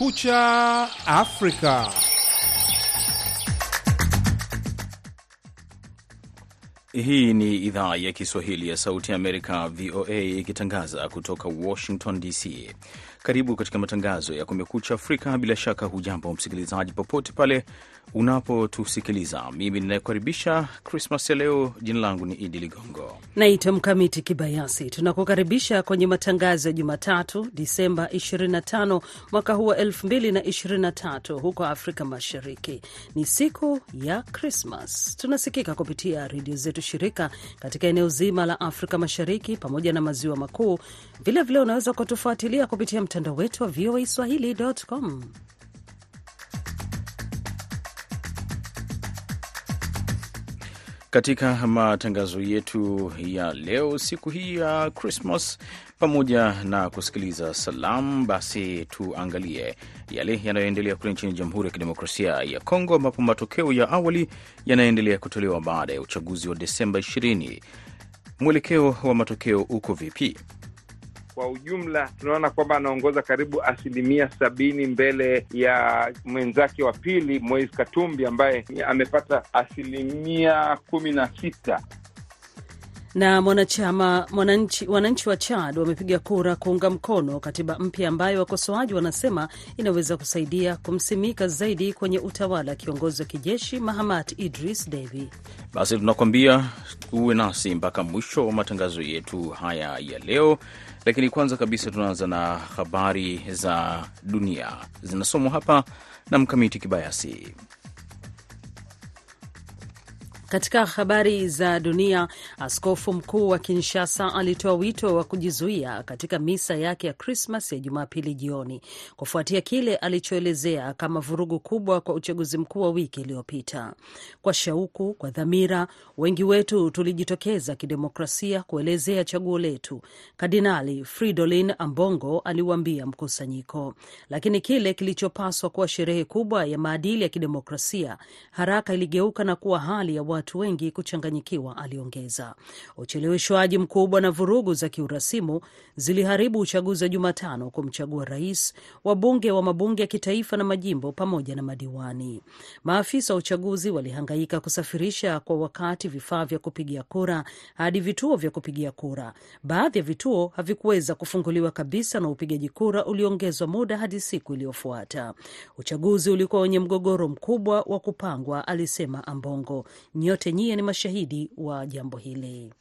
Kumekucha Afrika. Hii ni idhaa ya Kiswahili ya Sauti ya Amerika, VOA, ikitangaza kutoka Washington DC. Karibu katika matangazo ya Kumekucha Afrika. Bila shaka, hujambo msikilizaji, popote pale unapotusikiliza. Mimi ninayekaribisha Krismas ya leo, jina langu ni Idi Ligongo naitwa Mkamiti Kibayasi. Tunakukaribisha kwenye matangazo ya Jumatatu, Disemba 25 mwaka huu wa 2023. Huko Afrika Mashariki ni siku ya Krismas. Tunasikika kupitia redio zetu shirika katika eneo zima la Afrika Mashariki pamoja na maziwa makuu. Vilevile unaweza kutufuatilia kupitia mtandao wetu wa VOA swahili.com. katika matangazo yetu ya leo, siku hii ya Krismas, pamoja na kusikiliza salamu, basi tuangalie yale yanayoendelea kule nchini Jamhuri ya Kidemokrasia ya Kongo, ambapo matokeo ya awali yanaendelea kutolewa baada ya uchaguzi wa Desemba 20. Mwelekeo wa matokeo uko vipi? Kwa ujumla tunaona kwamba anaongoza karibu asilimia sabini mbele ya mwenzake wa pili Moise Katumbi ambaye amepata asilimia kumi na sita na mwanachama mwananchi, wananchi wa Chad wamepiga kura kuunga mkono katiba mpya ambayo wakosoaji wanasema inaweza kusaidia kumsimika zaidi kwenye utawala kiongozi wa kijeshi Mahamat Idris Deby. Basi tunakuambia uwe nasi mpaka mwisho wa matangazo yetu haya ya leo, lakini kwanza kabisa tunaanza na habari za dunia zinasomwa hapa na Mkamiti Kibayasi. Katika habari za dunia, askofu mkuu wa Kinshasa alitoa wito wa kujizuia katika misa yake ya Krismas ya Jumapili jioni kufuatia kile alichoelezea kama vurugu kubwa kwa uchaguzi mkuu wa wiki iliyopita. Kwa shauku, kwa dhamira, wengi wetu tulijitokeza kidemokrasia kuelezea chaguo letu, Kardinali Fridolin Ambongo aliwaambia mkusanyiko. Lakini kile kilichopaswa kuwa sherehe kubwa ya maadili ya kidemokrasia haraka iligeuka na kuwa hali ya watu wengi kuchanganyikiwa, aliongeza. Ucheleweshwaji mkubwa na vurugu za kiurasimu ziliharibu uchaguzi wa Jumatano kumchagua rais, wabunge wa mabunge ya kitaifa na majimbo pamoja na madiwani. Maafisa wa uchaguzi walihangaika kusafirisha kwa wakati vifaa vya kupigia kura hadi vituo vya kupigia kura. Baadhi ya vituo havikuweza kufunguliwa kabisa na upigaji kura uliongezwa muda hadi siku iliyofuata. Uchaguzi ulikuwa wenye mgogoro mkubwa wa kupangwa, alisema Ambongo. Nyote nyie ni mashahidi wa jambo hili.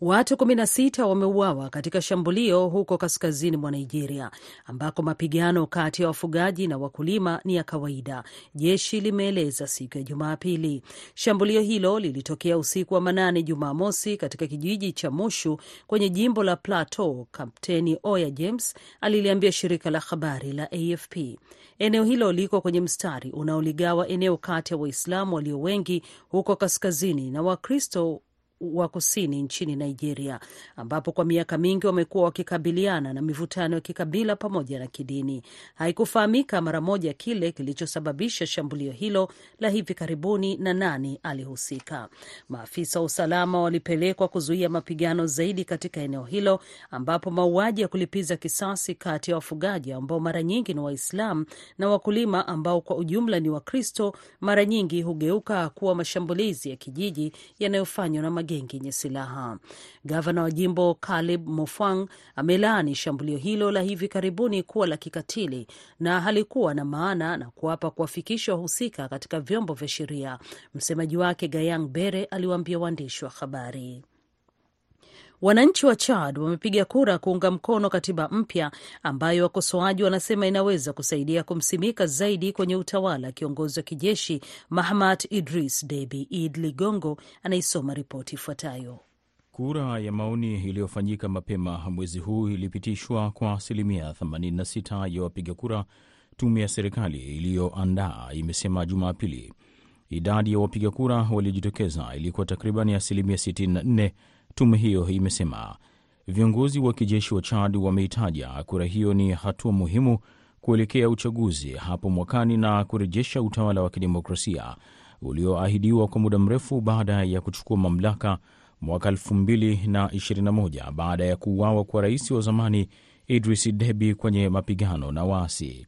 Watu 16 wameuawa katika shambulio huko kaskazini mwa Nigeria, ambako mapigano kati ya wafugaji na wakulima ni ya kawaida, jeshi limeeleza siku ya Jumapili. Shambulio hilo lilitokea usiku wa manane Jumamosi katika kijiji cha Mushu kwenye jimbo la Plateau. Kapteni Oya James aliliambia shirika la habari la AFP eneo hilo liko kwenye mstari unaoligawa eneo kati ya Waislamu walio wengi huko kaskazini na Wakristo wa kusini nchini Nigeria, ambapo kwa miaka mingi wamekuwa wakikabiliana na mivutano ya kikabila pamoja na kidini. Haikufahamika mara moja kile kilichosababisha shambulio hilo la hivi karibuni na nani alihusika. Maafisa wa usalama walipelekwa kuzuia mapigano zaidi katika eneo hilo, ambapo mauaji ya kulipiza kisasi kati ya wafugaji ambao mara nyingi ni Waislamu na wakulima ambao kwa ujumla ni Wakristo mara nyingi hugeuka kuwa mashambulizi ya kijiji yanayofanywa na gengi yenye silaha. Gavana wa jimbo Caleb Mofwang amelaani shambulio hilo la hivi karibuni kuwa la kikatili na halikuwa na maana na kuapa kuwafikisha wahusika katika vyombo vya sheria. Msemaji wake Gayang Bere aliwaambia waandishi wa habari. Wananchi wa Chad wamepiga kura kuunga mkono katiba mpya ambayo wakosoaji wanasema inaweza kusaidia kumsimika zaidi kwenye utawala kiongozi wa kijeshi Mahamat Idris Deby. Id Ligongo anaisoma ripoti ifuatayo. Kura ya maoni iliyofanyika mapema mwezi huu ilipitishwa kwa asilimia 86 ya wapiga kura, tume ya serikali iliyoandaa imesema Jumapili. Idadi ya wapiga kura waliojitokeza ilikuwa takriban asilimia 64. Tume hiyo imesema viongozi wa kijeshi wa Chad wameitaja kura hiyo ni hatua muhimu kuelekea uchaguzi hapo mwakani na kurejesha utawala wa kidemokrasia ulioahidiwa kwa muda mrefu baada ya kuchukua mamlaka mwaka 2021 baada ya kuuawa kwa rais wa zamani Idris Deby kwenye mapigano na waasi.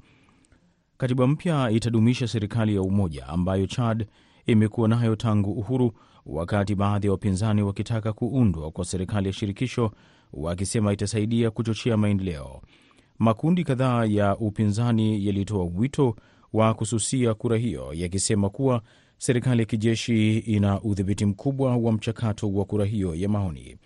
Katiba mpya itadumisha serikali ya umoja ambayo Chad imekuwa nayo tangu uhuru, wakati baadhi ya wapinzani wakitaka kuundwa kwa serikali ya shirikisho, wakisema itasaidia kuchochea maendeleo. Makundi kadhaa ya upinzani yalitoa wito wa kususia kura hiyo, yakisema kuwa serikali ya kijeshi ina udhibiti mkubwa wa mchakato wa kura hiyo ya maoni.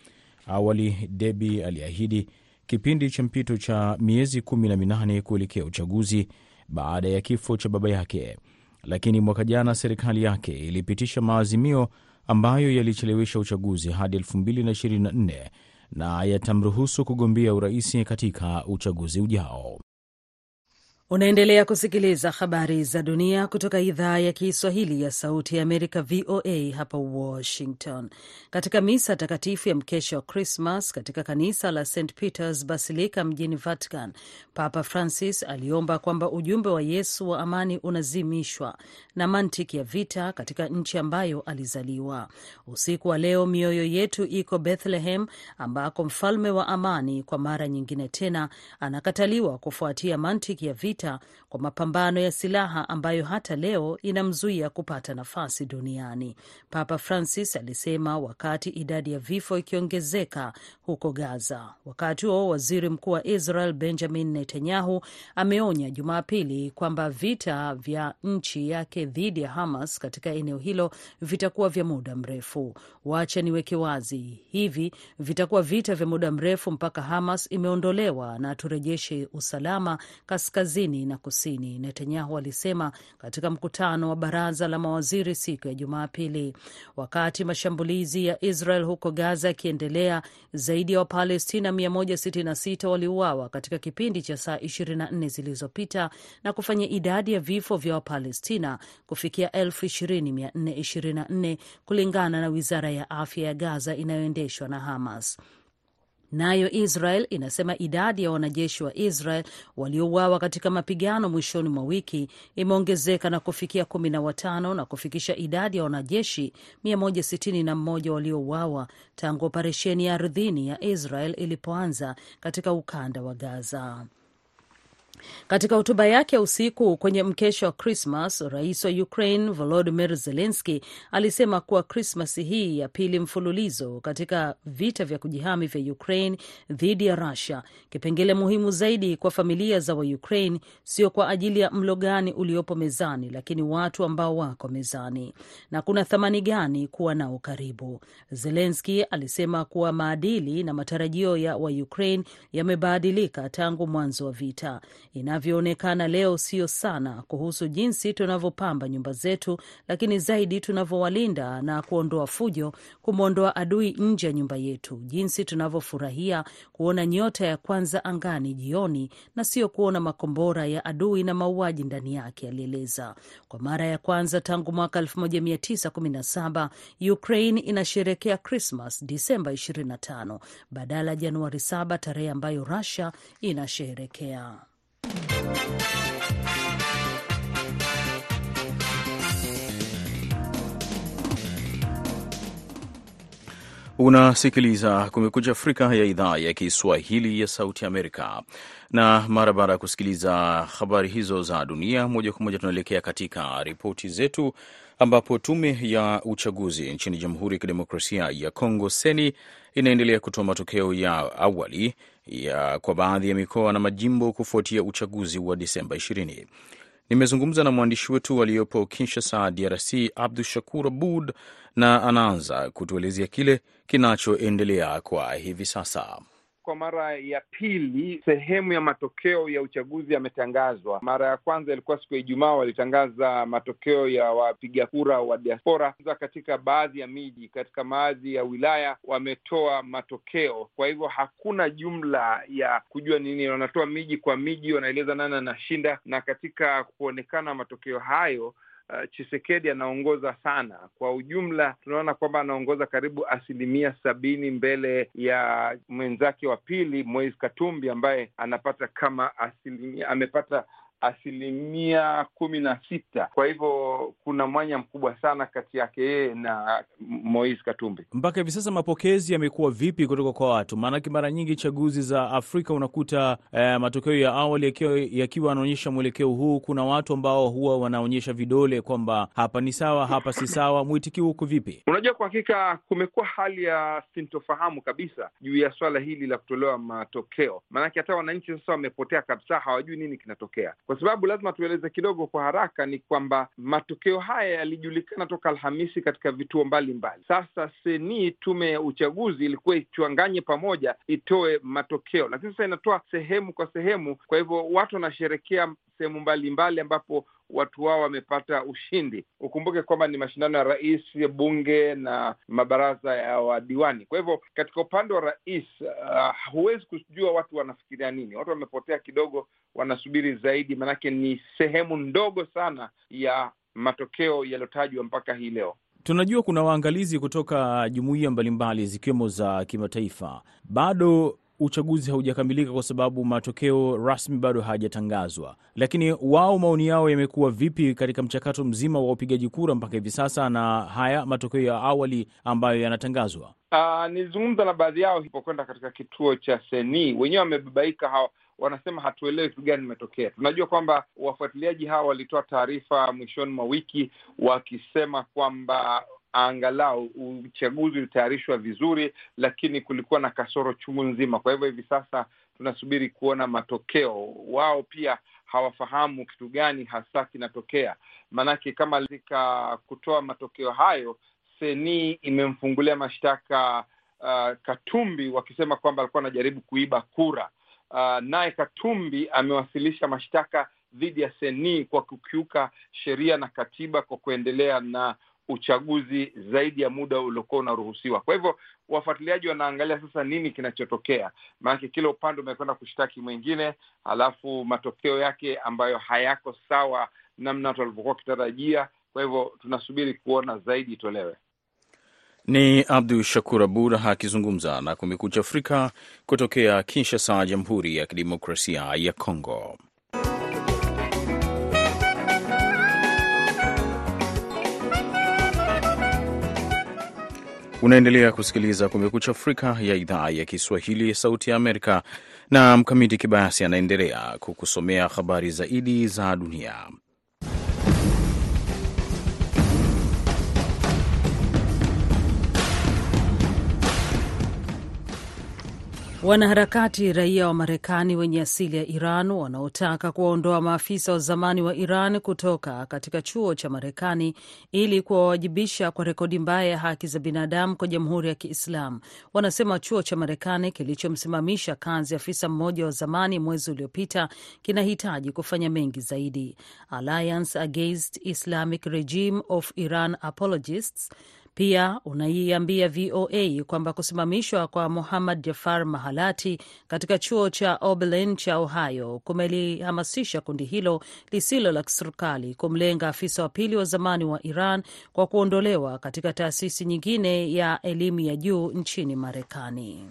Awali Debi aliahidi kipindi cha mpito cha miezi kumi na minane kuelekea uchaguzi baada ya kifo cha baba yake, lakini mwaka jana serikali yake ilipitisha maazimio ambayo yalichelewesha uchaguzi hadi 2024 na yatamruhusu kugombea urais katika uchaguzi ujao. Unaendelea kusikiliza habari za dunia kutoka idhaa ya Kiswahili ya Sauti ya Amerika, VOA hapa Washington. Katika misa takatifu ya mkesha wa Krismas katika kanisa la St Peters Basilica mjini Vatican, Papa Francis aliomba kwamba ujumbe wa Yesu wa amani unazimishwa na mantiki ya vita katika nchi ambayo alizaliwa. Usiku wa leo mioyo yetu iko Bethlehem, ambako mfalme wa amani kwa mara nyingine tena anakataliwa kufuatia mantiki ya vita kwa mapambano ya silaha ambayo hata leo inamzuia kupata nafasi duniani, Papa Francis alisema wakati idadi ya vifo ikiongezeka huko Gaza. Wakati huo waziri mkuu wa Israel Benjamin Netanyahu ameonya Jumapili kwamba vita vya nchi yake dhidi ya Hamas katika eneo hilo vitakuwa vya muda mrefu. Wacha niweke wazi, hivi vitakuwa vita vya muda mrefu mpaka Hamas imeondolewa na turejeshe usalama kaskazini na kusini, Netanyahu alisema katika mkutano wa baraza la mawaziri siku ya Jumapili. Wakati mashambulizi ya Israel huko Gaza yakiendelea, zaidi ya Wapalestina 166 waliuawa katika kipindi cha saa 24 zilizopita na kufanya idadi ya vifo vya Wapalestina kufikia 20,424 kulingana na wizara ya afya ya Gaza inayoendeshwa na Hamas. Nayo Israel inasema idadi ya wanajeshi wa Israel waliouawa katika mapigano mwishoni mwa wiki imeongezeka na kufikia kumi na watano na kufikisha idadi ya wanajeshi 161 waliouawa tangu operesheni ya ardhini ya Israel ilipoanza katika ukanda wa Gaza. Katika hotuba yake ya usiku kwenye mkesha wa Krismas, rais wa Ukraine Volodimir Zelenski alisema kuwa Krismas hii ya pili mfululizo katika vita vya kujihami vya Ukraine dhidi ya Russia, kipengele muhimu zaidi kwa familia za Waukraine sio kwa ajili ya mlo gani uliopo mezani, lakini watu ambao wako mezani na kuna thamani gani kuwa nao karibu. Zelenski alisema kuwa maadili na matarajio ya Waukraine yamebadilika tangu mwanzo wa vita. Inavyoonekana leo sio sana kuhusu jinsi tunavyopamba nyumba zetu, lakini zaidi tunavyowalinda na kuondoa fujo, kumwondoa adui nje ya nyumba yetu, jinsi tunavyofurahia kuona nyota ya kwanza angani jioni na sio kuona makombora ya adui na mauaji ndani yake, alieleza. Kwa mara ya kwanza tangu mwaka 1917 Ukraine inasherekea Krismas Disemba 25 badala ya Januari 7, tarehe ambayo Rusia inasherekea. Unasikiliza Kumekucha Afrika ya idhaa ya Kiswahili ya Sauti Amerika, na mara baada ya kusikiliza habari hizo za dunia moja kwa moja, tunaelekea katika ripoti zetu, ambapo tume ya uchaguzi nchini Jamhuri ya Kidemokrasia ya Kongo seni inaendelea kutoa matokeo ya awali ya kwa baadhi ya mikoa na majimbo kufuatia uchaguzi wa Disemba 20. Nimezungumza na mwandishi wetu aliyopo Kinshasa, DRC, Abdu Shakur Abud, na anaanza kutuelezea kile kinachoendelea kwa hivi sasa. Kwa mara ya pili sehemu ya matokeo ya uchaguzi yametangazwa. Mara ya kwanza ilikuwa siku ya Ijumaa, walitangaza matokeo ya wapiga kura wa diaspora katika baadhi ya miji, katika baadhi ya wilaya wametoa matokeo. Kwa hivyo hakuna jumla ya kujua nini, wanatoa miji kwa miji, wanaeleza nani anashinda, na katika kuonekana matokeo hayo Uh, Chisekedi anaongoza sana. Kwa ujumla tunaona kwamba anaongoza karibu asilimia sabini mbele ya mwenzake wa pili Moise Katumbi ambaye anapata kama asilimia amepata asilimia kumi na sita. Kwa hivyo kuna mwanya mkubwa sana kati yake yeye na Moise Katumbi. Mpaka hivi sasa mapokezi yamekuwa vipi kutoka kwa watu? Maanake mara nyingi chaguzi za Afrika unakuta eh, matokeo ya awali yakiwa yanaonyesha mwelekeo huu. Kuna watu ambao huwa wanaonyesha vidole kwamba hapa ni sawa, hapa si sawa. Mwitikio huko vipi? Unajua, kwa hakika kumekuwa hali ya sintofahamu kabisa juu ya swala hili la kutolewa matokeo, maanake hata wananchi sasa wamepotea kabisa, hawajui nini kinatokea. Kwa sababu lazima tueleze kidogo kwa haraka, ni kwamba matokeo haya yalijulikana toka Alhamisi katika vituo mbalimbali. Sasa seni, tume ya uchaguzi, ilikuwa ichanganye pamoja, itoe matokeo, lakini sasa inatoa sehemu kwa sehemu. Kwa hivyo watu wanasherekea sehemu mbalimbali ambapo watu wao wamepata ushindi. Ukumbuke kwamba ni mashindano ya rais, bunge na mabaraza ya wadiwani. Kwa hivyo katika upande wa rais, uh, huwezi kujua watu wanafikiria nini. Watu wamepotea kidogo, wanasubiri zaidi, maanake ni sehemu ndogo sana ya matokeo yaliyotajwa mpaka hii leo. Tunajua kuna waangalizi kutoka jumuiya mbalimbali zikiwemo za kimataifa. Bado uchaguzi haujakamilika kwa sababu matokeo rasmi bado hayajatangazwa, lakini wao maoni yao yamekuwa vipi katika mchakato mzima wa upigaji kura mpaka hivi sasa na haya matokeo ya awali ambayo yanatangazwa? Uh, nilizungumza na baadhi yao ilipokwenda katika kituo cha Seni, wenyewe wamebabaika hao wanasema hatuelewi kitu gani imetokea. Tunajua kwamba wafuatiliaji hawa walitoa taarifa mwishoni mwa wiki wakisema kwamba angalau uchaguzi ulitayarishwa vizuri, lakini kulikuwa na kasoro chungu nzima. Kwa hivyo hivi sasa tunasubiri kuona matokeo. Wao pia hawafahamu kitu gani hasa kinatokea, maanake kama katika kutoa matokeo hayo, Seni imemfungulia mashtaka uh, Katumbi wakisema kwamba alikuwa anajaribu kuiba kura. Uh, naye Katumbi amewasilisha mashtaka dhidi ya Seni kwa kukiuka sheria na katiba kwa kuendelea na uchaguzi zaidi ya muda uliokuwa unaruhusiwa. Kwa hivyo wafuatiliaji wanaangalia sasa nini kinachotokea, maanake kila upande umekwenda kushtaki mwingine, halafu matokeo yake ambayo hayako sawa namna watu walivyokuwa wakitarajia. Kwa hivyo tunasubiri kuona zaidi itolewe. Ni Abdu Shakur Abud akizungumza na Kumekucha Afrika kutokea Kinshasa, Jamhuri ya Kidemokrasia ya Kongo. Unaendelea kusikiliza Kumekucha Afrika ya idhaa ya Kiswahili ya Sauti ya Amerika, na Mkamiti Kibayasi anaendelea kukusomea habari zaidi za dunia. Wanaharakati raia wa Marekani wenye asili ya Iran wanaotaka kuwaondoa maafisa wa zamani wa Iran kutoka katika chuo cha Marekani ili kuwawajibisha kwa rekodi mbaya ya haki za binadamu kwa Jamhuri ya Kiislam wanasema chuo cha Marekani kilichomsimamisha kazi afisa mmoja wa zamani mwezi uliopita kinahitaji kufanya mengi zaidi. Alliance Against Islamic Regime of Iran Apologists pia unaiambia VOA kwamba kusimamishwa kwa Muhammad Jafar Mahalati katika chuo cha Oberlin cha Ohio kumelihamasisha kundi hilo lisilo la kiserikali kumlenga afisa wa pili wa zamani wa Iran kwa kuondolewa katika taasisi nyingine ya elimu ya juu nchini Marekani.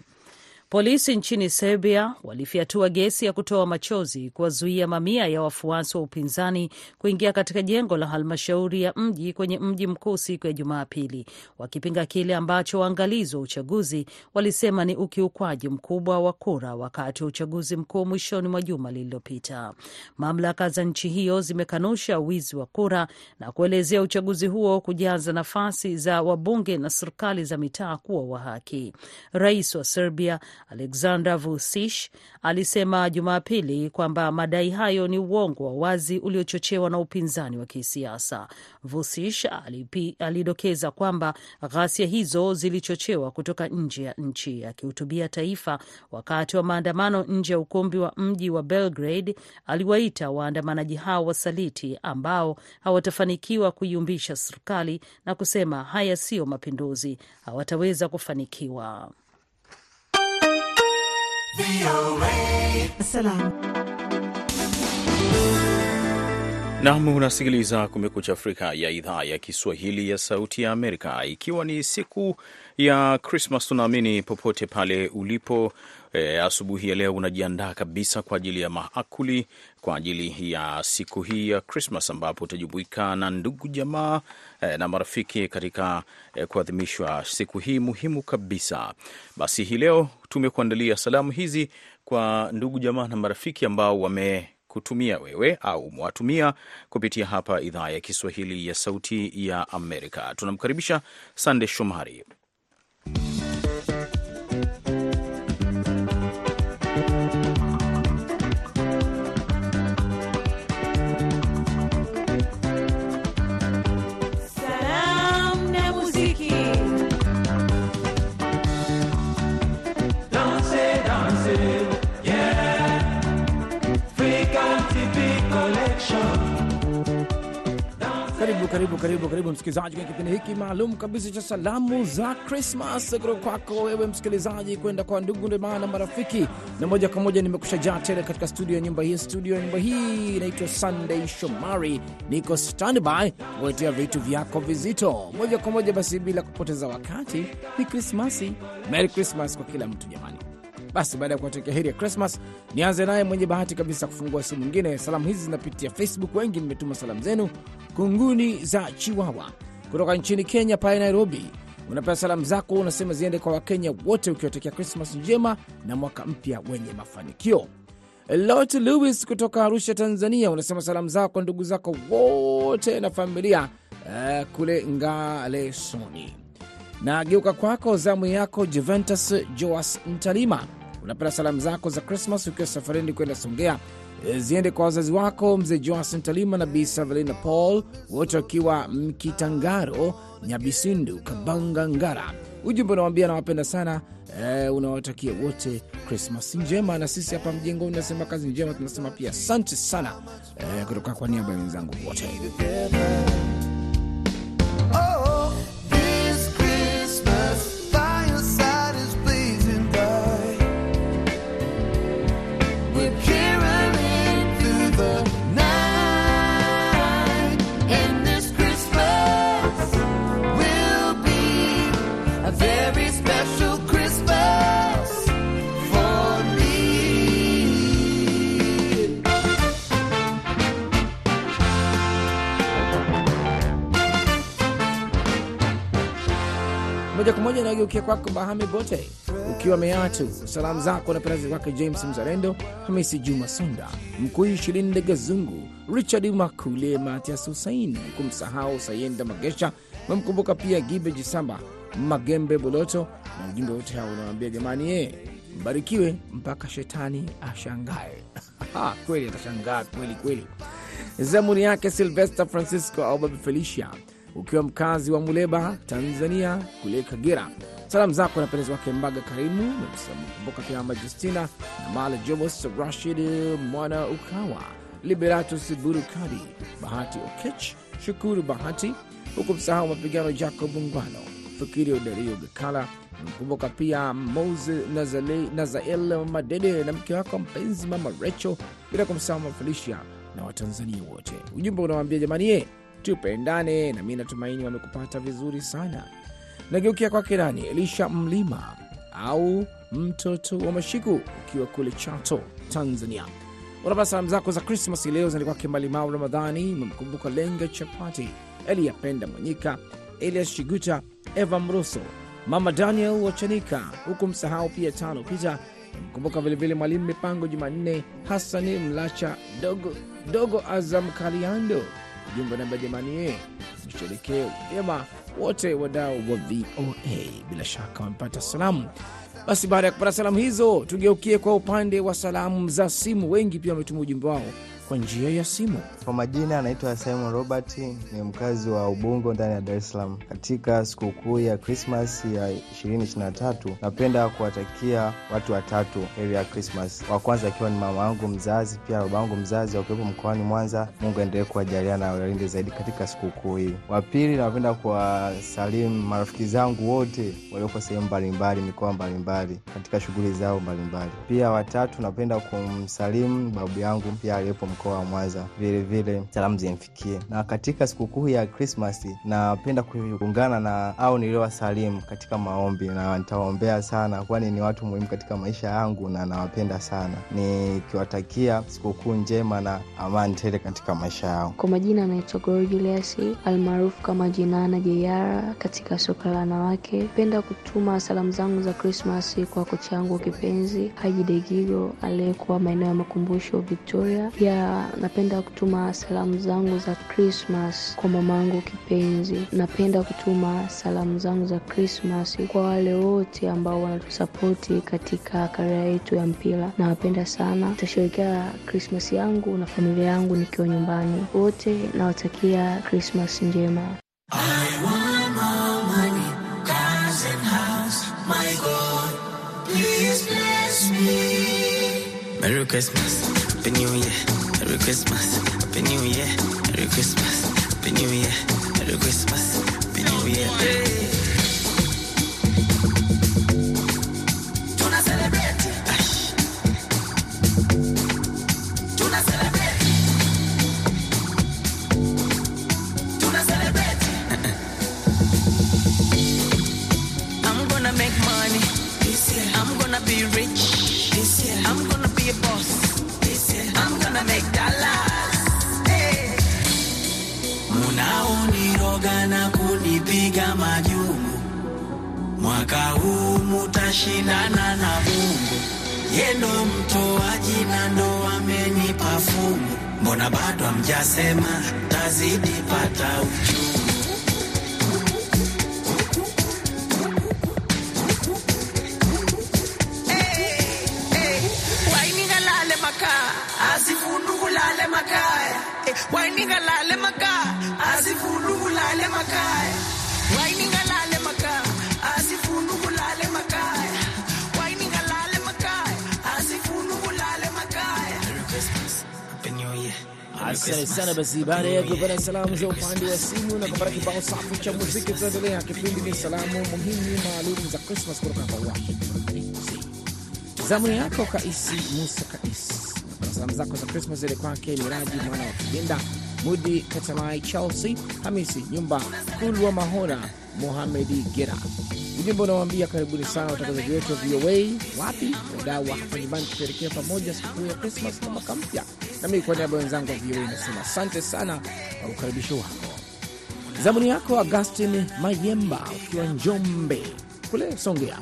Polisi nchini Serbia walifyatua gesi ya kutoa machozi kuwazuia mamia ya wafuasi wa upinzani kuingia katika jengo la halmashauri ya mji kwenye mji mkuu siku ya Jumapili, wakipinga kile ambacho waangalizi wa uchaguzi walisema ni ukiukwaji mkubwa wa kura wakati wa uchaguzi mkuu mwishoni mwa juma lililopita. Mamlaka za nchi hiyo zimekanusha wizi wa kura na kuelezea uchaguzi huo kujaza nafasi za wabunge na serikali za mitaa kuwa wa haki. Rais wa Serbia Alexander Vucic alisema Jumapili kwamba madai hayo ni uongo wa wazi uliochochewa na upinzani wa kisiasa. Vucic alidokeza kwamba ghasia hizo zilichochewa kutoka nje ya nchi. Akihutubia taifa wakati wa maandamano nje ya ukumbi wa mji wa Belgrade, aliwaita waandamanaji hao wasaliti ambao hawatafanikiwa kuiumbisha serikali na kusema haya siyo mapinduzi, hawataweza kufanikiwa. Nam, unasikiliza Kumekucha Afrika ya idhaa ya Kiswahili ya Sauti ya Amerika, ikiwa ni siku ya Krismas. Tunaamini popote pale ulipo e, asubuhi ya leo unajiandaa kabisa kwa ajili ya maakuli kwa ajili ya siku hii ya Krismas ambapo utajumuika na ndugu jamaa e, na marafiki katika e, kuadhimishwa siku hii muhimu kabisa. Basi hii leo tumekuandalia salamu hizi kwa ndugu jamaa na marafiki ambao wame kutumia wewe au umewatumia kupitia hapa idhaa ya Kiswahili ya Sauti ya Amerika. Tunamkaribisha Sande Shomari. Karibu karibu karibu msikilizaji kwenye kipindi hiki maalum kabisa cha salamu za Krismas kutoka kwako wewe msikilizaji kwenda kwa ndugu jamaa na marafiki, na moja kwa moja nimekusha jaa tele katika studio ya nyumba hii. Studio ya nyumba hii inaitwa Sunday Shomari, niko standby kuletea vitu vyako vizito moja kwa moja. Basi bila kupoteza wakati, ni Krismasi. Merry Krismas kwa kila mtu jamani. Basi baada ya kuwatakia heri ya Krismas, nianze naye mwenye bahati kabisa kufungua simu nyingine. Salamu hizi zinapitia Facebook, wengi mmetuma salamu zenu. Kunguni za Chiwawa kutoka nchini Kenya, pale Nairobi, unapewa salamu zako, unasema ziende kwa Wakenya wote, ukiwatakia Krismas njema na mwaka mpya wenye mafanikio. Lot Lewis kutoka Arusha, Tanzania, unasema salamu zako kwa ndugu zako wote na familia uh, kule Ngalesoni na geuka kwako, zamu yako Juventus Joas Ntalima, unapenda salamu zako za Krismas ukiwa safarini kwenda Songea e, ziende kwa wazazi wako mzee Joasen Talima na Bi Savelina Paul, wote wakiwa Mkitangaro, Nyabisindu, Kabanga, Ngara. Ujumbe unawambia nawapenda sana e, unawatakia wote Krismas njema, na sisi hapa mjengoni unasema kazi njema, tunasema pia asante sana e, kutoka kwa niaba ya wenzangu wote. Moja kwa moja nageukia kwako Bahame Bote ukiwa Meatu. Salamu zako na perazi kwake James Mzalendo, Hamisi Juma Sonda, Mkui Shilinde Gazungu, Richard Makule, Matias Husain, kumsahau Sayenda Magesha. Memkumbuka pia Gibe Jisamba, Magembe Boloto na ujumbe wote hao unawambia jamani, ye mbarikiwe mpaka shetani ashangae. kweli atashangaa kweli kweli. Zamuni yake Silvester Francisco au Babi Felicia ukiwa mkazi wa Muleba, Tanzania, kule Kagera. Salamu zako na penezi wake Mbaga Karimu, nakumbuka pia Justina na Mala Jobos, Rashid Mwana Ukawa, Liberatus Burukadi, Bahati Okech, Shukuru Bahati, huku msahau mapigano Jacob Ngwano, Fikiri Odario Gakala. Namkumbuka pia Mose Nazael Madede na mke wako mpenzi Mama Rachel, bila kumsahau Mama Felicia na Watanzania wote. Ujumbe unawambia jamani, ye tupendane, na mi natumaini wamekupata vizuri sana. Nageukia kwake nani, Elisha Mlima au mtoto wa Mashiku, ukiwa kule Chato, Tanzania. Unapata salamu zako za Krismas leo zani kwake Malimau Ramadhani, memkumbuka Lenga Chapati, Eliyapenda Mwanyika, Elias Shiguta, Eva Mroso, Mama Daniel Wachanika, huku msahau pia tano Pita mkumbuka vilevile Mwalimu Mipango Jumanne, Hasani Mlacha, Dogo, Dogo Azam Kaliando. Ujumbe namba jamani, tusherekee msherekee vyema wote wadau wa VOA. Bila shaka wamepata salamu. Basi baada ya kupata salamu hizo, tugeukie kwa upande wa salamu za simu. Wengi pia wametuma ujumbe wao kwa njia ya simu. Kwa majina anaitwa Simon Robert, ni mkazi wa Ubungo ndani ya Dar es Salaam. Katika sikukuu ya Krismas ya 2023 napenda kuwatakia watu watatu heri ya Krismas. Wa kwanza akiwa ni mama yangu mzazi, pia baba yangu mzazi wakiwepo mkoani Mwanza. Mungu aendelee kuwajalia na walinde zaidi katika sikukuu hii. Wa pili, napenda kuwasalimu marafiki zangu wote walioko sehemu mbalimbali, mikoa mbalimbali, katika shughuli zao mbalimbali. Pia watatu, napenda kumsalimu babu yangu pia aliyepo mkoa wa Mwanza. Vilevile salamu zimfikie, na katika sikukuu ya Krismasi napenda kuungana na au niliowasalimu katika maombi, na nitawaombea sana, kwani ni watu muhimu katika maisha yangu na nawapenda sana, nikiwatakia sikukuu njema na amani tele katika maisha yao. Kwa majina anaitwa Julius almaarufu kama Jinana jeara katika soka la wanawake. Napenda kutuma salamu zangu za Krismasi kwa kocha yangu kipenzi Haji Degigo aliyekuwa maeneo ya makumbusho Victoria. Pia napenda kutuma salamu zangu za Krismas kwa mamangu kipenzi. Napenda kutuma salamu zangu za Krismas kwa wale wote ambao wanatusapoti katika karia yetu ya mpira. Nawapenda sana. Nitasherehekea Krismas yangu na familia yangu nikiwa nyumbani. Wote nawatakia Krismas njema. Merry Christmas, Happy New Year, Merry Christmas, Happy New Year, Merry Christmas, Happy New Year, Merry Christmas, Happy New Year. Bado tazidi pata uchungu. wainingalale makaa Eh, wainingalale makaa wainingalale Asante sana. Basi baada ya kupata salamu za upande wa simu na kupata kibao safi cha muziki, tunaendelea. Kipindi ni salamu muhimu maalum za Krismas kutoka kwa Zamu yako Kaisi Musa Kaisi, napata salamu zako za Krismas zile kwake Miraji mwana wa Kibinda, Mudi Katalai, Chelsea Hamisi Nyumba, Kulwa Mahona, Mohamedi Gera. Ujumbe unawaambia karibuni sana watangazaji wetu wa VOA. Wapi wadau wa hapa nyumbani, kusherekea pamoja sikukuu ya Krismas na mwaka mpya. Nami kwa niaba wenzangu wa VOA nasema asante sana kwa ukaribisho wako. Zamuni yako Augustin Mayemba ukiwa Njombe kule Songea,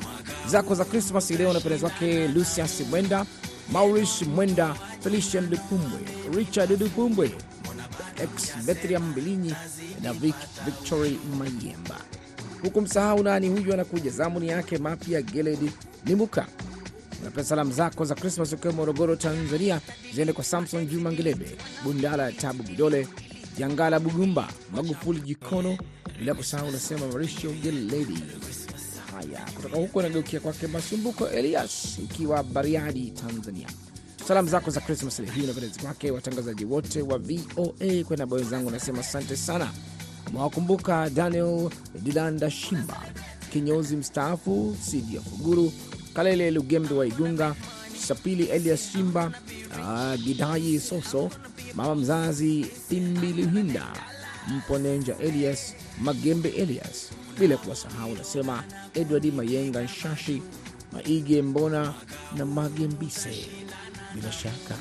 zako za Krismas ileo unapendeza wake Lucius Mwenda, Maurice Mwenda, Felician Lupumbwe, Richard Lupumbwe, ex Bethlehem Mbilinyi na Vic Victory Mayemba, huku msahau nani huyu anakuja. Zamuni yake mapya Geledi Nimuka Napea salamu zako za Krismas ukiwa Morogoro, Tanzania, ziende kwa Samson Juma Ngelebe, Bundala Tabu Budole, Jangala Bugumba, Magufuli Jikono, bila kusahau unasema Marisho Geledi. Haya, kutoka huko nageukia kwake Masumbuko Elias ukiwa Bariadi, Tanzania. Salamu zako za Krismas hii unapendezi kwake watangazaji wote wa VOA kwenda bao zangu, nasema asante sana. Mwawakumbuka Daniel Dilanda Shimba, kinyozi mstaafu, Sidia Fuguru, Kalele Lugembe wa Igunga, Sapili Elias Shimba, uh, Gidayi Soso, mama mzazi Imbilihinda, Mponenja Elias, Magembe Elias, bila kuwasahau nasema Edward Mayenga Nshashi, Maige Mbona na Magembise. Bila shaka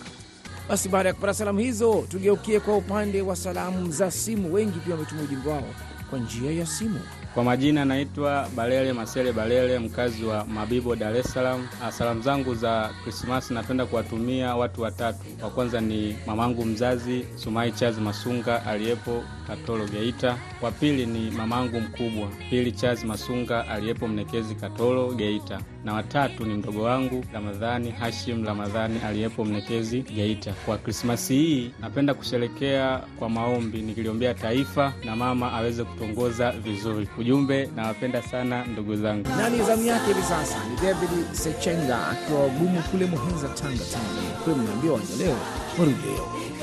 basi, baada ya kupata salamu hizo, tugeukie kwa upande wa salamu za simu. Wengi pia wametuma ujumbe wao kwa njia ya simu. Kwa majina naitwa Balele Masele Balele, mkazi wa Mabibo, Dar es Salaam. Ah, Salamu zangu za Krismasi napenda kuwatumia watu watatu. Wa kwanza ni mamangu mzazi Sumai Chazi Masunga aliyepo Katoro Geita. Wa pili ni mamangu mkubwa Pili Chazi Masunga aliyepo Mnekezi Katoro Geita, na watatu ni mdogo wangu Ramadhani Hashim Ramadhani aliyepo Mnekezi Geita. Kwa Krismasi hii napenda kusherekea kwa maombi, nikiliombea taifa na mama aweze kutongoza vizuri. Ujumbe, nawapenda sana ndugu zangu. Nani zamu yake hivi sasa ni David Sechenga akiwa wagumu kule Muhenza, Tanga, Tanzania. Kule mnaambia waja leo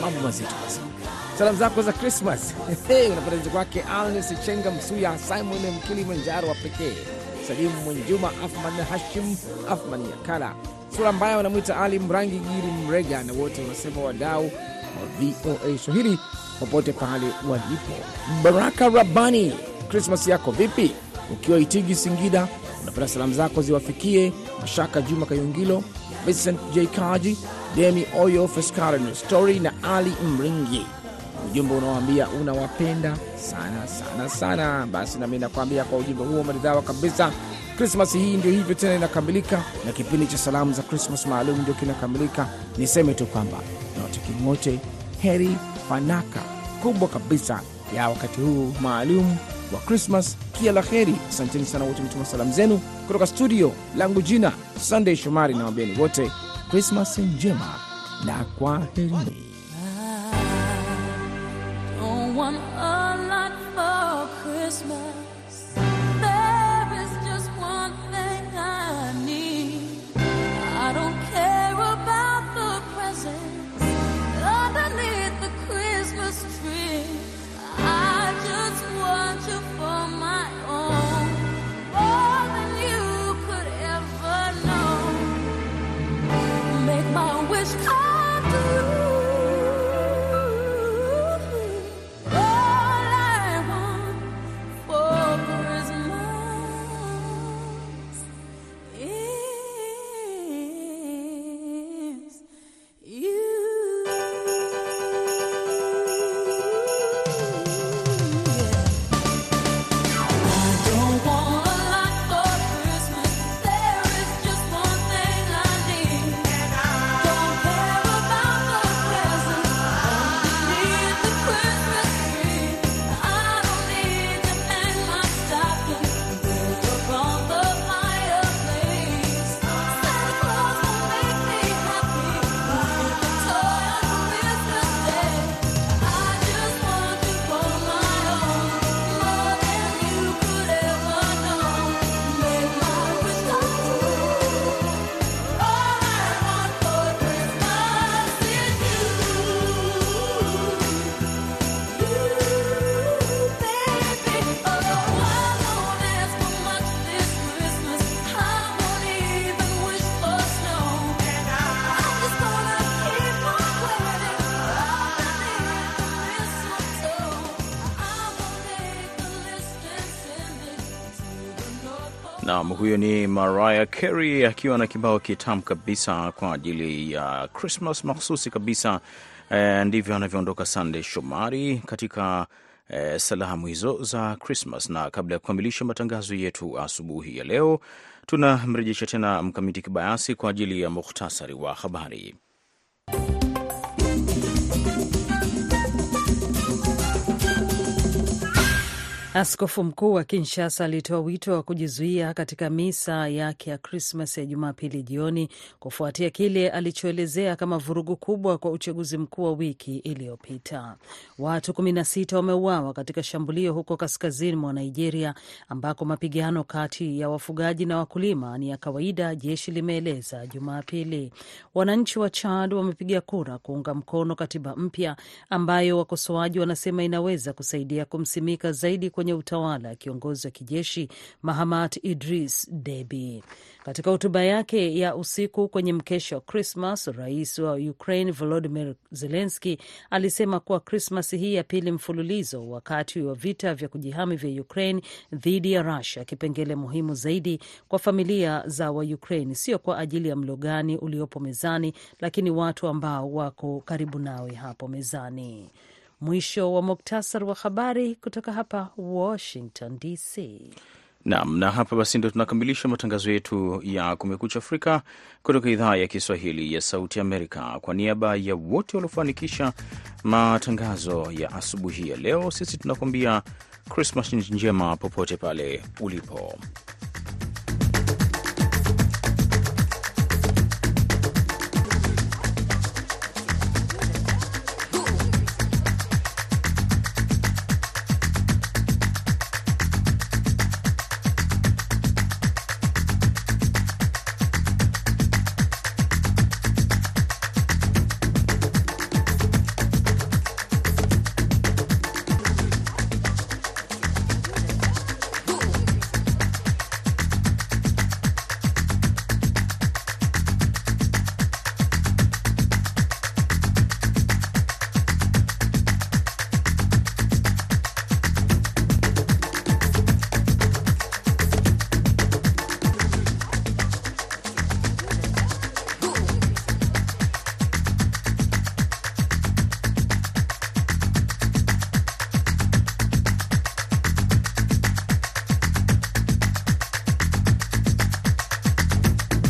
mambo mazito basi. Salamu zako za Krismas unapendeza kwake Alnis Chenga Msuya, Simon Mkilimanjaro wa pekee, Salimu Mwenjuma, Afman Hashim, Afman Yakala, sura ambaye wanamwita Ali Mrangi Giri Mrega, na wote wanasema wadau wa VOA Swahili popote pale walipo. Baraka Rabani, Krismas yako vipi? Ukiwa Itigi, Singida, unapenda salamu zako ziwafikie Mashaka Juma Kayungilo, Vincent J Kaji, Demi Oyo, Fescaren Story na Ali Mringi. Ujumbe unawaambia unawapenda sana sana sana. Basi nami nakwambia kwa ujumbe huo maridhawa kabisa. Krismas hii ndio hivyo tena inakamilika, na kipindi cha salamu za Krismas maalum ndio kinakamilika. Niseme tu kwamba nawatakia wote heri fanaka kubwa kabisa ya wakati huu maalum wa Krismas. Kila la heri. Asanteni sana wote mtuma salamu zenu kutoka studio langu. Jina Sunday Shomari na wageni wote, Krismas njema na kwaherini. more Christmas. Naam, huyo ni Mariah Carey akiwa na kibao kitamu kabisa kwa ajili ya Christmas mahsusi kabisa. E, ndivyo anavyoondoka Sunday Shomari katika e, salamu hizo za Christmas. Na kabla ya kukamilisha matangazo yetu asubuhi ya leo, tunamrejesha tena Mkamiti Kibayasi kwa ajili ya muhtasari wa habari. Askofu mkuu wa Kinshasa alitoa wito wa kujizuia katika misa yake ya Krismas ya Jumapili jioni kufuatia kile alichoelezea kama vurugu kubwa kwa uchaguzi mkuu wa wiki iliyopita. Watu 16 wameuawa katika shambulio huko kaskazini mwa Nigeria, ambako mapigano kati ya wafugaji na wakulima ni ya kawaida, jeshi limeeleza Jumapili. Wananchi wa Chad wamepiga kura kuunga mkono katiba mpya ambayo wakosoaji wanasema inaweza kusaidia kumsimika zaidi kwenye utawala ya kiongozi wa kijeshi Mahamat Idris Deby. Katika hotuba yake ya usiku kwenye mkesha wa Krismas, rais wa Ukraine Volodimir Zelenski alisema kuwa Krismas hii ya pili mfululizo wakati wa vita vya kujihami vya Ukraine dhidi ya Rusia, kipengele muhimu zaidi kwa familia za Waukraine, sio kwa ajili ya mlo gani uliopo mezani, lakini watu ambao wako karibu nawe hapo mezani. Mwisho wa muktasar wa habari kutoka hapa Washington DC. Naam, na hapa basi ndo tunakamilisha matangazo yetu ya Kumekucha Afrika kutoka idhaa ya Kiswahili ya Sauti Amerika. Kwa niaba ya wote waliofanikisha matangazo ya asubuhi ya leo, sisi tunakuambia Krismas njema popote pale ulipo.